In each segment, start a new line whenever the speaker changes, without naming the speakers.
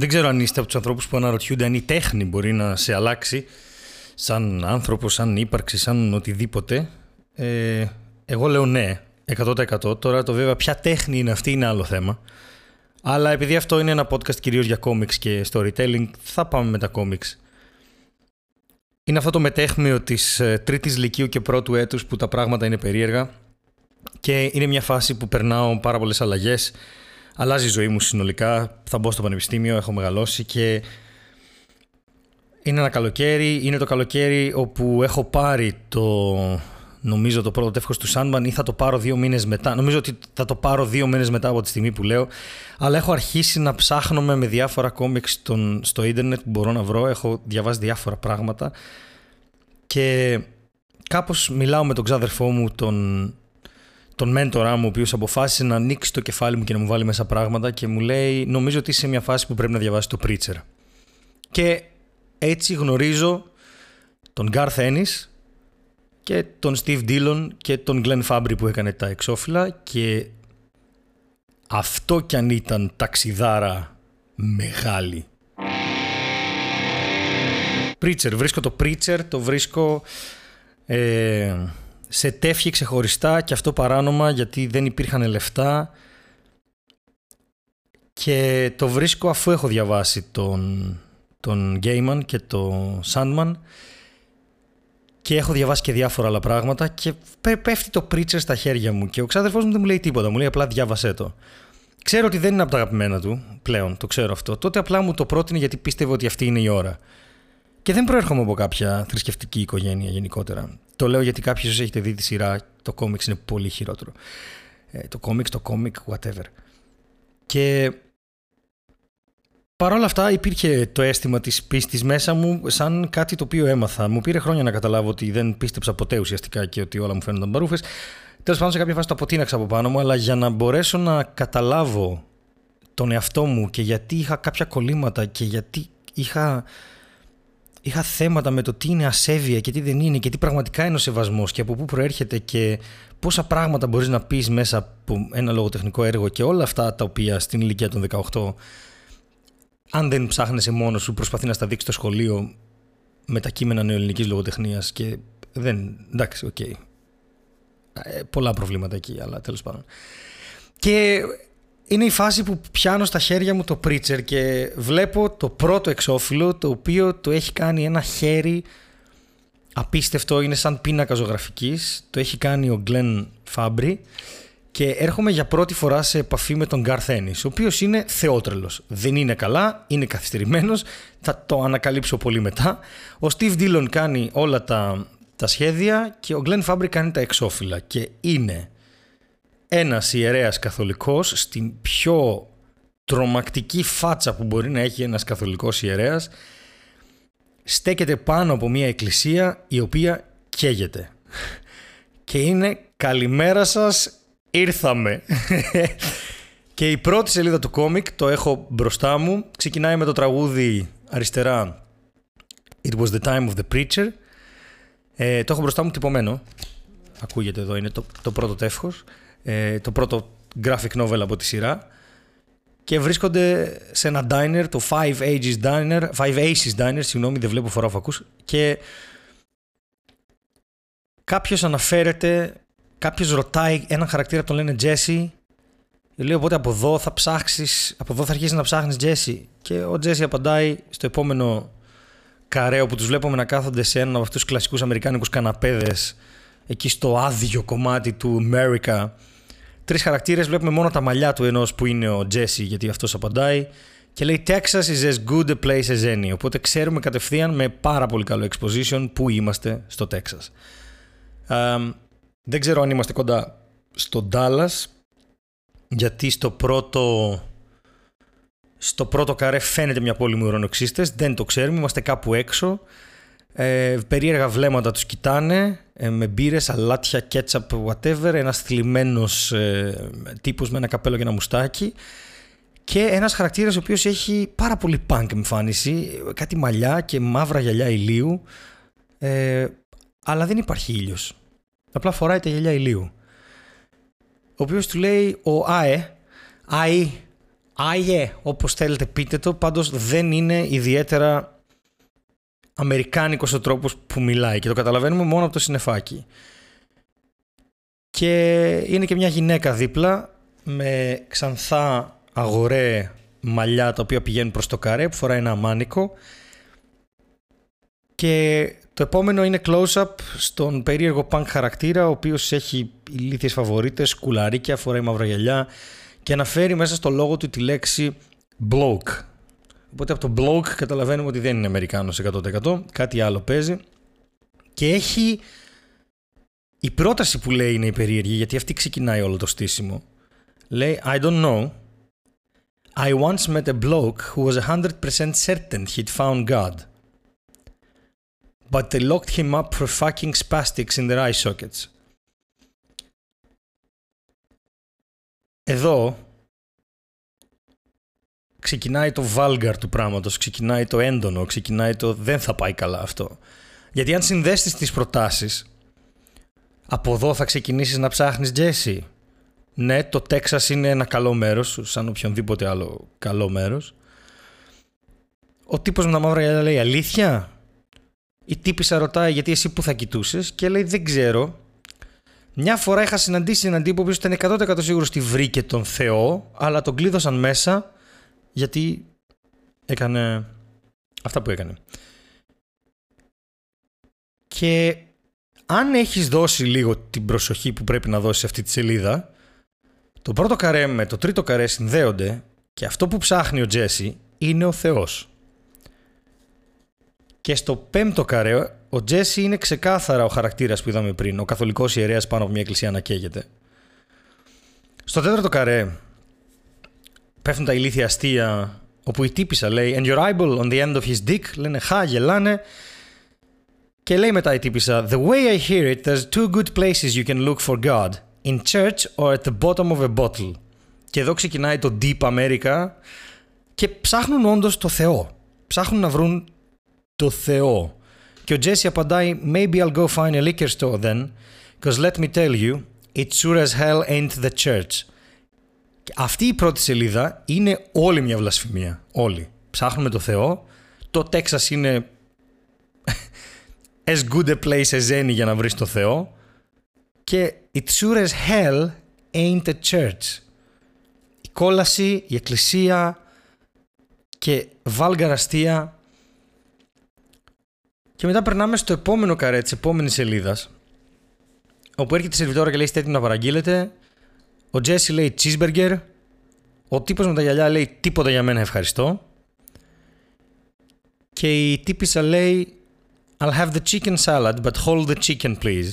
Δεν ξέρω αν είστε από τους ανθρώπους που αναρωτιούνται αν η τέχνη μπορεί να σε αλλάξει σαν άνθρωπος, σαν ύπαρξη, σαν οτιδήποτε. Ε, εγώ λέω ναι, 100%. Τώρα το βέβαια ποια τέχνη είναι αυτή είναι άλλο θέμα. Αλλά επειδή αυτό είναι ένα podcast κυρίως για comics και storytelling, θα πάμε με τα comics. Είναι αυτό το μετέχμιο της ε, τρίτης λυκείου και πρώτου έτους που τα πράγματα είναι περίεργα και είναι μια φάση που περνάω πάρα πολλές αλλαγές. Αλλάζει η ζωή μου συνολικά, θα μπω στο πανεπιστήμιο, έχω μεγαλώσει και είναι ένα καλοκαίρι, είναι το καλοκαίρι όπου έχω πάρει το νομίζω το πρώτο τεύχος του Sandman ή θα το πάρω δύο μήνες μετά. Νομίζω ότι θα το πάρω δύο μήνες μετά από τη στιγμή που λέω. Αλλά έχω αρχίσει να ψάχνομαι με διάφορα κόμιξ στο ίντερνετ που μπορώ να βρω. Έχω διαβάσει διάφορα πράγματα. Και κάπως μιλάω με τον ξάδερφό μου, τον, τον μέντορά μου, ο οποίος αποφάσισε να ανοίξει το κεφάλι μου και να μου βάλει μέσα πράγματα και μου λέει νομίζω ότι είσαι σε μια φάση που πρέπει να διαβάσεις το Preacher. Και έτσι γνωρίζω τον Garth Ennis, και τον Steve Dillon και τον Glenn Fabry που έκανε τα εξώφυλλα και αυτό κι αν ήταν ταξιδάρα μεγάλη. Preacher, βρίσκω το Preacher, το βρίσκω ε, σε τεύχη ξεχωριστά και αυτό παράνομα γιατί δεν υπήρχαν λεφτά και το βρίσκω αφού έχω διαβάσει τον, τον Gaiman και τον Sandman και έχω διαβάσει και διάφορα άλλα πράγματα και πέφτει το preacher στα χέρια μου και ο ξάδερφός μου δεν μου λέει τίποτα, μου λέει απλά διάβασέ το. Ξέρω ότι δεν είναι από τα αγαπημένα του πλέον, το ξέρω αυτό. Τότε απλά μου το πρότεινε γιατί πίστευε ότι αυτή είναι η ώρα. Και δεν προέρχομαι από κάποια θρησκευτική οικογένεια γενικότερα. Το λέω γιατί κάποιος έχετε δει τη σειρά, το κόμιξ είναι πολύ χειρότερο. Ε, το κόμιξ, το κόμικ, whatever. Και Παρ' όλα αυτά υπήρχε το αίσθημα της πίστης μέσα μου σαν κάτι το οποίο έμαθα. Μου πήρε χρόνια να καταλάβω ότι δεν πίστεψα ποτέ ουσιαστικά και ότι όλα μου φαίνονταν παρούφες. Τέλος πάντων σε κάποια φάση το αποτείναξα από πάνω μου, αλλά για να μπορέσω να καταλάβω τον εαυτό μου και γιατί είχα κάποια κολλήματα και γιατί είχα, είχα θέματα με το τι είναι ασέβεια και τι δεν είναι και τι πραγματικά είναι ο σεβασμός και από πού προέρχεται και πόσα πράγματα μπορείς να πεις μέσα από ένα λογοτεχνικό έργο και όλα αυτά τα οποία στην ηλικία των 18 αν δεν ψάχνεσαι μόνος σου, προσπαθεί να στα δείξει το σχολείο με τα κείμενα νεοελληνικής λογοτεχνίας και δεν... εντάξει, OK. Okay. Ε, πολλά προβλήματα εκεί, αλλά τέλος πάντων. Και είναι η φάση που πιάνω στα χέρια μου το Preacher και βλέπω το πρώτο εξώφυλλο το οποίο το έχει κάνει ένα χέρι απίστευτο, είναι σαν πίνακα ζωγραφικής. Το έχει κάνει ο Glenn Fabry και έρχομαι για πρώτη φορά σε επαφή με τον Garth Ennis, ο οποίος είναι θεότρελος. Δεν είναι καλά, είναι καθυστερημένος, θα το ανακαλύψω πολύ μετά. Ο Steve Dillon κάνει όλα τα, τα σχέδια και ο Glenn Fabry κάνει τα εξώφυλλα και είναι ένας ιερέας καθολικός στην πιο τρομακτική φάτσα που μπορεί να έχει ένας καθολικός ιερέας στέκεται πάνω από μια εκκλησία η οποία καίγεται. Και είναι καλημέρα σας Ήρθαμε. και η πρώτη σελίδα του κόμικ, το έχω μπροστά μου, ξεκινάει με το τραγούδι αριστερά It was the time of the preacher. Ε, το έχω μπροστά μου τυπωμένο. Ακούγεται εδώ, είναι το, το πρώτο τεύχος. Ε, το πρώτο graphic novel από τη σειρά. Και βρίσκονται σε ένα diner, το Five Ages Diner, Five Aces Diner, συγγνώμη, δεν βλέπω φορά φακούς. Και κάποιος αναφέρεται κάποιος ρωτάει έναν χαρακτήρα που τον λένε Τζέσι. Λέει οπότε από εδώ θα ψάξεις, από εδώ θα αρχίσεις να ψάχνεις Τζέσι. Και ο Τζέσι απαντάει στο επόμενο καρέο που τους βλέπουμε να κάθονται σε έναν από αυτούς του κλασικούς Αμερικάνικους καναπέδες, εκεί στο άδειο κομμάτι του America. Τρεις χαρακτήρες, βλέπουμε μόνο τα μαλλιά του ενός που είναι ο Τζέσι, γιατί αυτός απαντάει. Και λέει Texas is as good a place as any. Οπότε ξέρουμε κατευθείαν με πάρα πολύ καλό exposition που είμαστε στο Texas. Δεν ξέρω αν είμαστε κοντά στο Dallas, γιατί στο πρώτο, στο πρώτο καρέ φαίνεται μια πόλη με ουρανοξύστες. Δεν το ξέρουμε, είμαστε κάπου έξω. Ε, περίεργα βλέμματα τους κοιτάνε, ε, με μπύρες, αλάτια, κέτσαπ, whatever. Ένας θλιμμένος ε, τύπος με ένα καπέλο και ένα μουστάκι. Και ένας χαρακτήρας ο οποίος έχει πάρα πολύ punk εμφάνιση, κάτι μαλλιά και μαύρα γυαλιά ηλίου. Ε, αλλά δεν υπάρχει ήλιος. Απλά φοράει τα γυαλιά ηλίου. Ο οποίος του λέει ο ΑΕ, ΑΕ, Άγιε, όπως θέλετε πείτε το, πάντως δεν είναι ιδιαίτερα αμερικάνικος ο τρόπος που μιλάει και το καταλαβαίνουμε μόνο από το συνεφάκι. Και είναι και μια γυναίκα δίπλα με ξανθά αγορέ μαλλιά τα οποία πηγαίνουν προς το καρέ που φοράει ένα μάνικο και το επόμενο είναι close-up στον περίεργο punk χαρακτήρα ο οποίος έχει ηλίθιες φαβορίτες, κουλαρίκια, φοράει μαύρα γυαλιά και αναφέρει μέσα στο λόγο του τη λέξη bloke. Οπότε από το bloke καταλαβαίνουμε ότι δεν είναι Αμερικάνος 100% κάτι άλλο παίζει και έχει η πρόταση που λέει είναι η περίεργη γιατί αυτή ξεκινάει όλο το στήσιμο. Λέει I don't know I once met a bloke who was 100% certain he'd found God. But they locked him up for fucking spastics in their eye sockets. Εδώ ξεκινάει το vulgar του πράγματος, ξεκινάει το έντονο, ξεκινάει το δεν θα πάει καλά αυτό. Γιατί αν συνδέσεις τις προτάσεις, από εδώ θα ξεκινήσεις να ψάχνεις Τζέσι. Ναι, το Τέξας είναι ένα καλό μέρος, σαν οποιονδήποτε άλλο καλό μέρος. Ο τύπος με τα μαύρα γυαλιά λέει αλήθεια; Η τύπησα ρωτάει γιατί εσύ που θα κοιτούσες; Και λέει δεν ξέρω. Μια φορά είχα συναντήσει έναν τύπο που ήταν 100% σίγουρος ότι βρήκε τον Θεό, αλλά τον κλείδωσαν μέσα γιατί έκανε αυτά που έκανε. Και αν έχεις δώσει λίγο την προσοχή που πρέπει να δώσεις σε αυτή τη σελίδα, το πρώτο καρέ με το τρίτο καρέ συνδέονται και αυτό που ψάχνει ο Τζέσι είναι ο Θεός. Και στο πέμπτο καρέ ο Τζέσι είναι ξεκάθαρα ο χαρακτήρας που είδαμε πριν, ο καθολικός ιερέας πάνω από μια εκκλησία να καίγεται. Στο τέταρτο καρέ πέφτουν τα ηλίθια αστεία όπου η τύπησα λέει «And your eyeball on the end of his dick» λένε «Χα, γελάνε» και λέει μετά η τύπησα «The way I hear it, there's two good places you can look for God, in church or at the bottom of a bottle». Και εδώ ξεκινάει το Deep America και ψάχνουν όντως το Θεό. Ψάχνουν να βρουν το Θεό. Και ο Jesse απαντάει «Maybe I'll go find a liquor store then, because let me tell you, it sure as hell ain't the church». Αυτή η πρώτη σελίδα είναι όλη μια βλασφημία. Όλη. Ψάχνουμε το Θεό. Το Τέξας είναι as good a place as any για να βρεις το Θεό. Και it sure as hell ain't a church. Η κόλαση, η εκκλησία και βάλγαραστία. Και μετά περνάμε στο επόμενο καρέ της επόμενης σελίδας όπου έρχεται η σερβιτόρα και λέει είστε έτοιμοι να παραγγείλετε ο Τζέσι λέει cheeseburger. Ο τύπος με τα γυαλιά λέει τίποτα για μένα ευχαριστώ. Και η τύπησα λέει I'll have the chicken salad but hold the chicken please.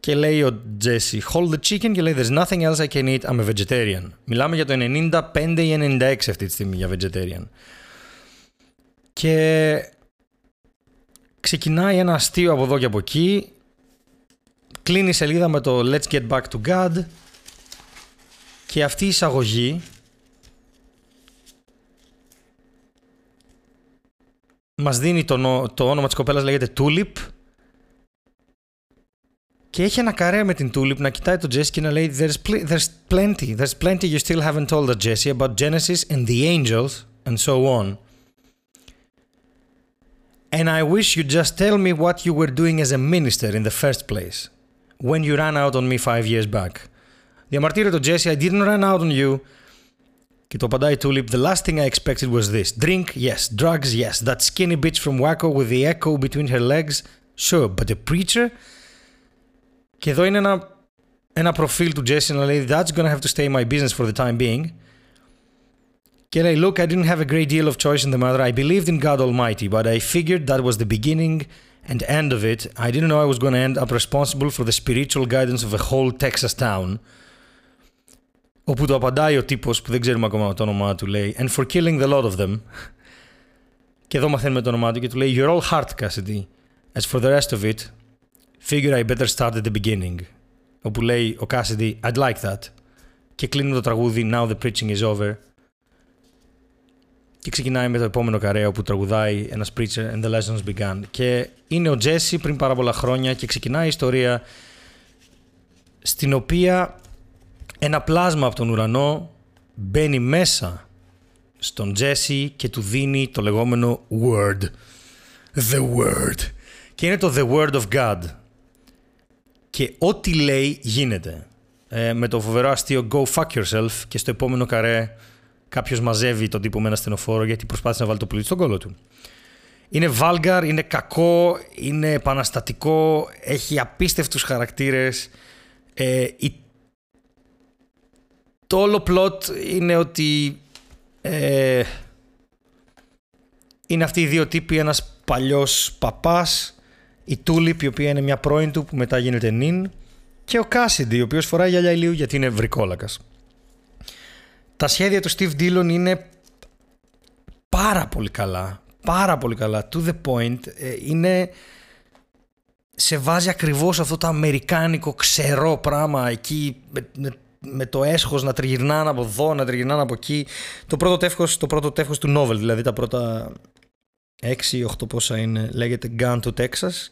Και λέει ο Τζέσι hold the chicken και λέει there's nothing else I can eat I'm a vegetarian. Μιλάμε για το 95 ή 96 αυτή τη στιγμή για vegetarian. Και ξεκινάει ένα αστείο από εδώ και από εκεί Κλείνει η σελίδα με το Let's get back to God και αυτή η εισαγωγή μας δίνει το, το όνομα της κοπέλας λέγεται Tulip και έχει ένα καρέ με την Tulip να κοιτάει τον Jesse και να λέει there's, pl- there's plenty, there's plenty you still haven't told the Jesse about Genesis and the angels and so on. And I wish you just tell me what you were doing as a minister in the first place when you ran out on me five years back. Διαμαρτύρεται το Jesse, I didn't run out on you. Και το απαντάει Tulip, the last thing I expected was this. Drink, yes. Drugs, yes. That skinny bitch from Waco with the echo between her legs. Sure, but a preacher? Και εδώ είναι ένα, ένα προφίλ του Jesse να λέει That's gonna have to stay my business for the time being. Και λέει Look, I didn't have a great deal of choice in the matter. I believed in God Almighty, but I figured that was the beginning and end of it, I didn't know I was going to end up responsible for the spiritual guidance of a whole Texas town. Όπου το απαντάει ο τύπος που δεν ξέρουμε ακόμα το όνομά του, λέει And for killing the lot of them. και εδώ μαθαίνουμε το όνομά του και του λέει You're all heart, Cassidy. As for the rest of it, figure I better start at the beginning. Όπου λέει ο Cassidy I'd like that. Και κλείνει το τραγούδι Now the preaching is over. Και ξεκινάει με το επόμενο καρέο που τραγουδάει ένα preacher and the lessons began. Και είναι ο Τζέσι πριν πάρα πολλά χρόνια και ξεκινάει η ιστορία στην οποία ένα πλάσμα από τον ουρανό μπαίνει μέσα στον Jesse και του δίνει το λεγόμενο word. The word. Και είναι το the word of God. Και ό,τι λέει γίνεται. Ε, με το φοβερό αστείο go fuck yourself και στο επόμενο καρέ κάποιος μαζεύει τον τύπο με ένα στενοφόρο γιατί προσπάθησε να βάλει το πουλί στον κόλο του. Είναι βάλγκαρ, είναι κακό, είναι επαναστατικό, έχει απίστευτους χαρακτήρες. Ε, η... Το όλο plot είναι ότι ε, είναι αυτοί οι δύο τύποι, ένας παλιός παπάς, η Τούλιπ η οποία είναι μια πρώην του που μετά γίνεται νυν και ο Κάσιντι ο οποίος φοράει γυαλιά ηλίου γιατί είναι βρικόλακας. Τα σχέδια του Steve Dillon είναι πάρα πολύ καλά πάρα πολύ καλά. To the point. Ε, είναι... Σε βάζει ακριβώς αυτό το αμερικάνικο ξερό πράγμα εκεί με, με, το έσχος να τριγυρνάνε από εδώ, να τριγυρνάνε από εκεί. Το πρώτο τεύχος, το πρώτο τεύχος του novel, δηλαδή τα πρώτα 6-8 πόσα είναι, λέγεται Gun to Texas.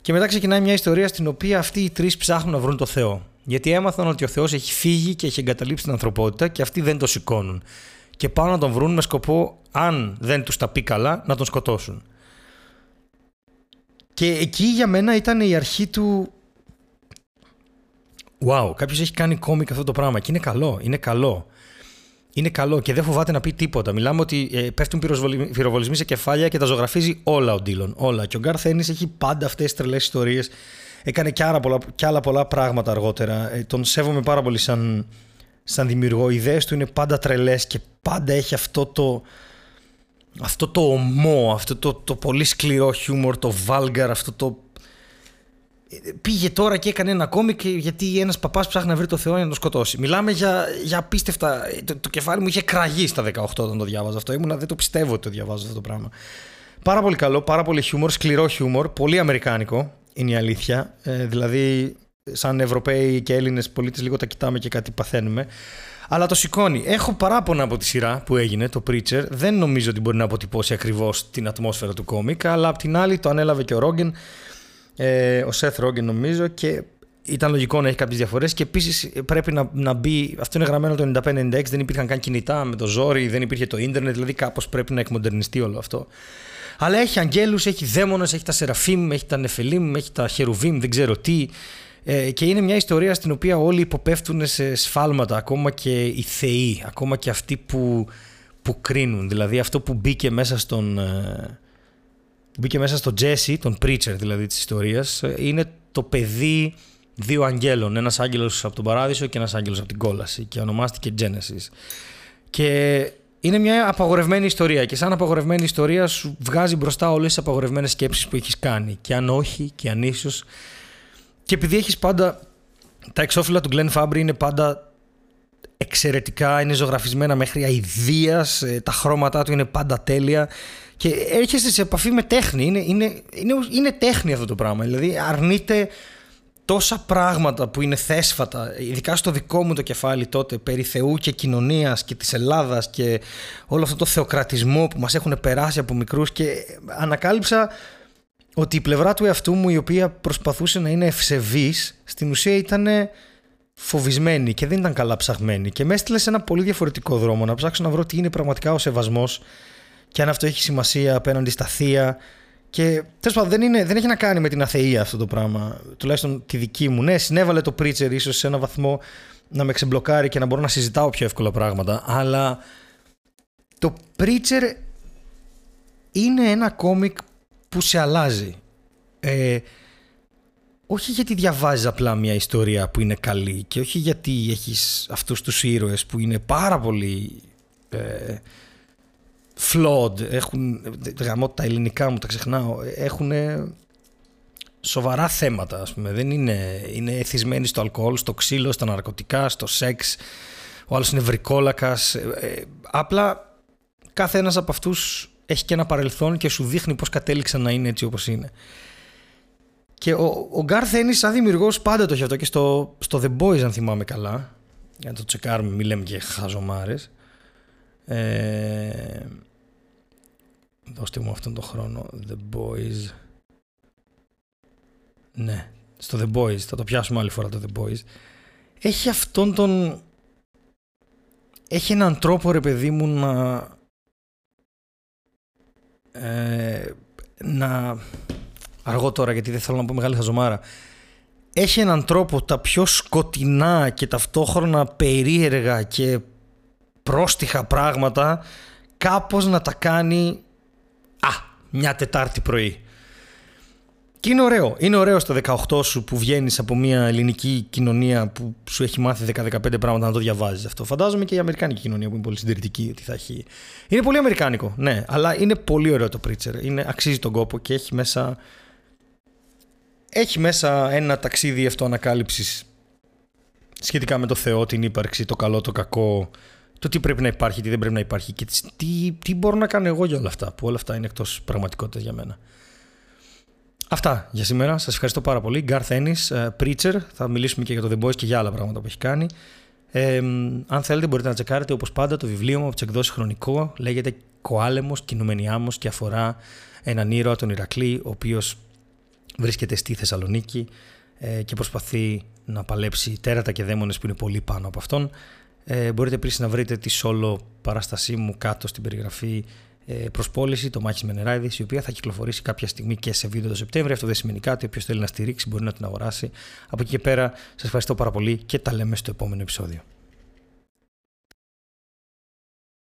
Και μετά ξεκινάει μια ιστορία στην οποία αυτοί οι τρεις ψάχνουν να βρουν το Θεό. Γιατί έμαθαν ότι ο Θεός έχει φύγει και έχει εγκαταλείψει την ανθρωπότητα και αυτοί δεν το σηκώνουν και πάνε να τον βρουν με σκοπό, αν δεν τους τα πει καλά, να τον σκοτώσουν. Και εκεί για μένα ήταν η αρχή του Wow, κάποιος έχει κάνει κόμικ αυτό το πράγμα και είναι καλό, είναι καλό. Είναι καλό και δεν φοβάται να πει τίποτα. Μιλάμε ότι ε, πέφτουν πυροβολισμοί σε κεφάλια και τα ζωγραφίζει όλα ο Ντίλον. Όλα. Και ο Γκάρ Ένι έχει πάντα αυτές τις τρελές ιστορίες. Έκανε και, πολλά, και άλλα πολλά πράγματα αργότερα. Ε, τον σέβομαι πάρα πολύ σαν σαν δημιουργό. Οι ιδέες του είναι πάντα τρελές και πάντα έχει αυτό το, αυτό το ομό, αυτό το, το πολύ σκληρό χιούμορ, το βάλγκαρ, αυτό το... Πήγε τώρα και έκανε ένα κόμικ γιατί ένας παπάς ψάχνει να βρει το Θεό για να τον σκοτώσει. Μιλάμε για, για απίστευτα... Το, το κεφάλι μου είχε κραγεί στα 18 όταν το διάβαζα αυτό. Ήμουνα, δεν το πιστεύω ότι το διαβάζω αυτό το πράγμα. Πάρα πολύ καλό, πάρα πολύ χιούμορ, σκληρό χιούμορ, πολύ αμερικάνικο είναι η αλήθεια. Ε, δηλαδή σαν Ευρωπαίοι και Έλληνες πολίτες, λίγο τα κοιτάμε και κάτι παθαίνουμε. Αλλά το σηκώνει. Έχω παράπονα από τη σειρά που έγινε, το Preacher. Δεν νομίζω ότι μπορεί να αποτυπώσει ακριβώς την ατμόσφαιρα του κόμικ, αλλά απ' την άλλη το ανέλαβε και ο Ρόγκεν, ε, ο Σεθ Ρόγκεν νομίζω, και ήταν λογικό να έχει κάποιες διαφορές. Και επίσης πρέπει να, να μπει. Αυτό είναι γραμμένο το 95-96, δεν υπήρχαν καν κινητά με το ζόρι, δεν υπήρχε το ίντερνετ, δηλαδή κάπως πρέπει να εκμοντερνιστεί όλο αυτό. Αλλά έχει αγγέλους, έχει δαίμονες, έχει τα σεραφίμ, έχει τα νεφελίμ, έχει τα χερουβίμ, δεν ξέρω τι. Ε, και είναι μια ιστορία στην οποία όλοι υποπέφτουν σε σφάλματα, ακόμα και οι θεοί, ακόμα και αυτοί που, που κρίνουν. Δηλαδή αυτό που μπήκε μέσα στον... Ε, μπήκε μέσα στον Τζέσι, τον preacher δηλαδή της ιστορίας, ε, είναι το παιδί δύο αγγέλων. Ένας άγγελος από τον Παράδεισο και ένας άγγελος από την κόλαση και ονομάστηκε Genesis. Και είναι μια απαγορευμένη ιστορία και σαν απαγορευμένη ιστορία σου βγάζει μπροστά όλες τις απαγορευμένες σκέψεις που έχεις κάνει. Και αν όχι και αν ίσως και επειδή έχεις πάντα. Τα εξώφυλλα του Glenn Fabry είναι πάντα εξαιρετικά, είναι ζωγραφισμένα μέχρι αηδίας, ε, τα χρώματά του είναι πάντα τέλεια και έρχεσαι σε επαφή με τέχνη. Είναι, είναι, είναι, είναι τέχνη αυτό το πράγμα. Δηλαδή αρνείται τόσα πράγματα που είναι θέσφατα, ειδικά στο δικό μου το κεφάλι τότε, περί Θεού και κοινωνίας και της Ελλάδας και όλο αυτό το θεοκρατισμό που μας έχουν περάσει από μικρούς και ανακάλυψα ότι η πλευρά του εαυτού μου η οποία προσπαθούσε να είναι ευσεβής στην ουσία ήταν φοβισμένη και δεν ήταν καλά ψαγμένη. Και με έστειλε σε ένα πολύ διαφορετικό δρόμο να ψάξω να βρω τι είναι πραγματικά ο σεβασμός και αν αυτό έχει σημασία απέναντι στα θεία και τέλος πάντων δεν, είναι, δεν έχει να κάνει με την αθεία αυτό το πράγμα, τουλάχιστον τη δική μου. Ναι, συνέβαλε το Preacher ίσως σε ένα βαθμό να με ξεμπλοκάρει και να μπορώ να συζητάω πιο εύκολα πράγματα, αλλά το Preacher είναι ένα κόμικ που σε αλλάζει. Ε, όχι γιατί διαβάζεις απλά μια ιστορία που είναι καλή και όχι γιατί έχεις αυτούς τους ήρωες που είναι πάρα πολύ ε, flawed, έχουν, γαμώ τα ελληνικά μου τα ξεχνάω, έχουν σοβαρά θέματα ας πούμε, δεν είναι, είναι εθισμένοι στο αλκοόλ, στο ξύλο, στα ναρκωτικά, στο σεξ, ο άλλος είναι βρικόλακας, ε, ε, απλά κάθε ένας από αυτούς έχει και ένα παρελθόν και σου δείχνει πώς κατέληξαν να είναι έτσι όπως είναι. Και ο, ο Garth Ennis σαν δημιουργός πάντα το έχει αυτό και στο, στο The Boys αν θυμάμαι καλά. Για να το τσεκάρουμε, μην λέμε και χαζομάρες. Ε, δώστε μου αυτόν τον χρόνο. The Boys. Ναι, στο The Boys. Θα το πιάσουμε άλλη φορά το The Boys. Έχει αυτόν τον έχει έναν τρόπο ρε παιδί μου να ε, να αργώ τώρα γιατί δεν θέλω να πω μεγάλη χαζομάρα έχει έναν τρόπο τα πιο σκοτεινά και ταυτόχρονα περίεργα και πρόστιχα πράγματα κάπως να τα κάνει α, μια Τετάρτη πρωί. Και είναι ωραίο. Είναι ωραίο στο 18 σου που βγαίνεις από μια ελληνική κοινωνία που σου έχει μάθει 10-15 πράγματα να το διαβάζεις αυτό. Φαντάζομαι και η Αμερικάνικη κοινωνία που είναι πολύ συντηρητική ότι θα έχει. Είναι πολύ Αμερικάνικο, ναι, αλλά είναι πολύ ωραίο το Preacher. Είναι, αξίζει τον κόπο και έχει μέσα. Έχει μέσα ένα ταξίδι αυτοανακάλυψης σχετικά με το Θεό, την ύπαρξη, το καλό, το κακό, το τι πρέπει να υπάρχει, τι δεν πρέπει να υπάρχει και τι, τι μπορώ να κάνω εγώ για όλα αυτά, που όλα αυτά είναι εκτός πραγματικότητας για μένα. Αυτά για σήμερα. Σας ευχαριστώ πάρα πολύ. Garth Ennis, uh, Preacher. Θα μιλήσουμε και για το The Boys και για άλλα πράγματα που έχει κάνει. Ε, αν θέλετε μπορείτε να τσεκάρετε όπως πάντα το βιβλίο μου από τις εκδόσεις Χρονικό. Λέγεται Κοάλεμος, κινούμενη άμμος και αφορά έναν ήρωα, τον Ηρακλή, ο οποίος βρίσκεται στη Θεσσαλονίκη ε, και προσπαθεί να παλέψει τέρατα και δαίμονες που είναι πολύ πάνω από αυτόν. Ε, μπορείτε επίσης να βρείτε τη solo παράστασή μου κάτω στην περιγραφή ε, προσπόληση, το Μάχης Μενεράιδη, η οποία θα κυκλοφορήσει κάποια στιγμή και σε βίντεο το Σεπτέμβριο. Αυτό δεν σημαίνει κάτι. Όποιος θέλει να στηρίξει μπορεί να την αγοράσει. Από εκεί και πέρα, σας ευχαριστώ πάρα πολύ και τα λέμε στο επόμενο επεισόδιο.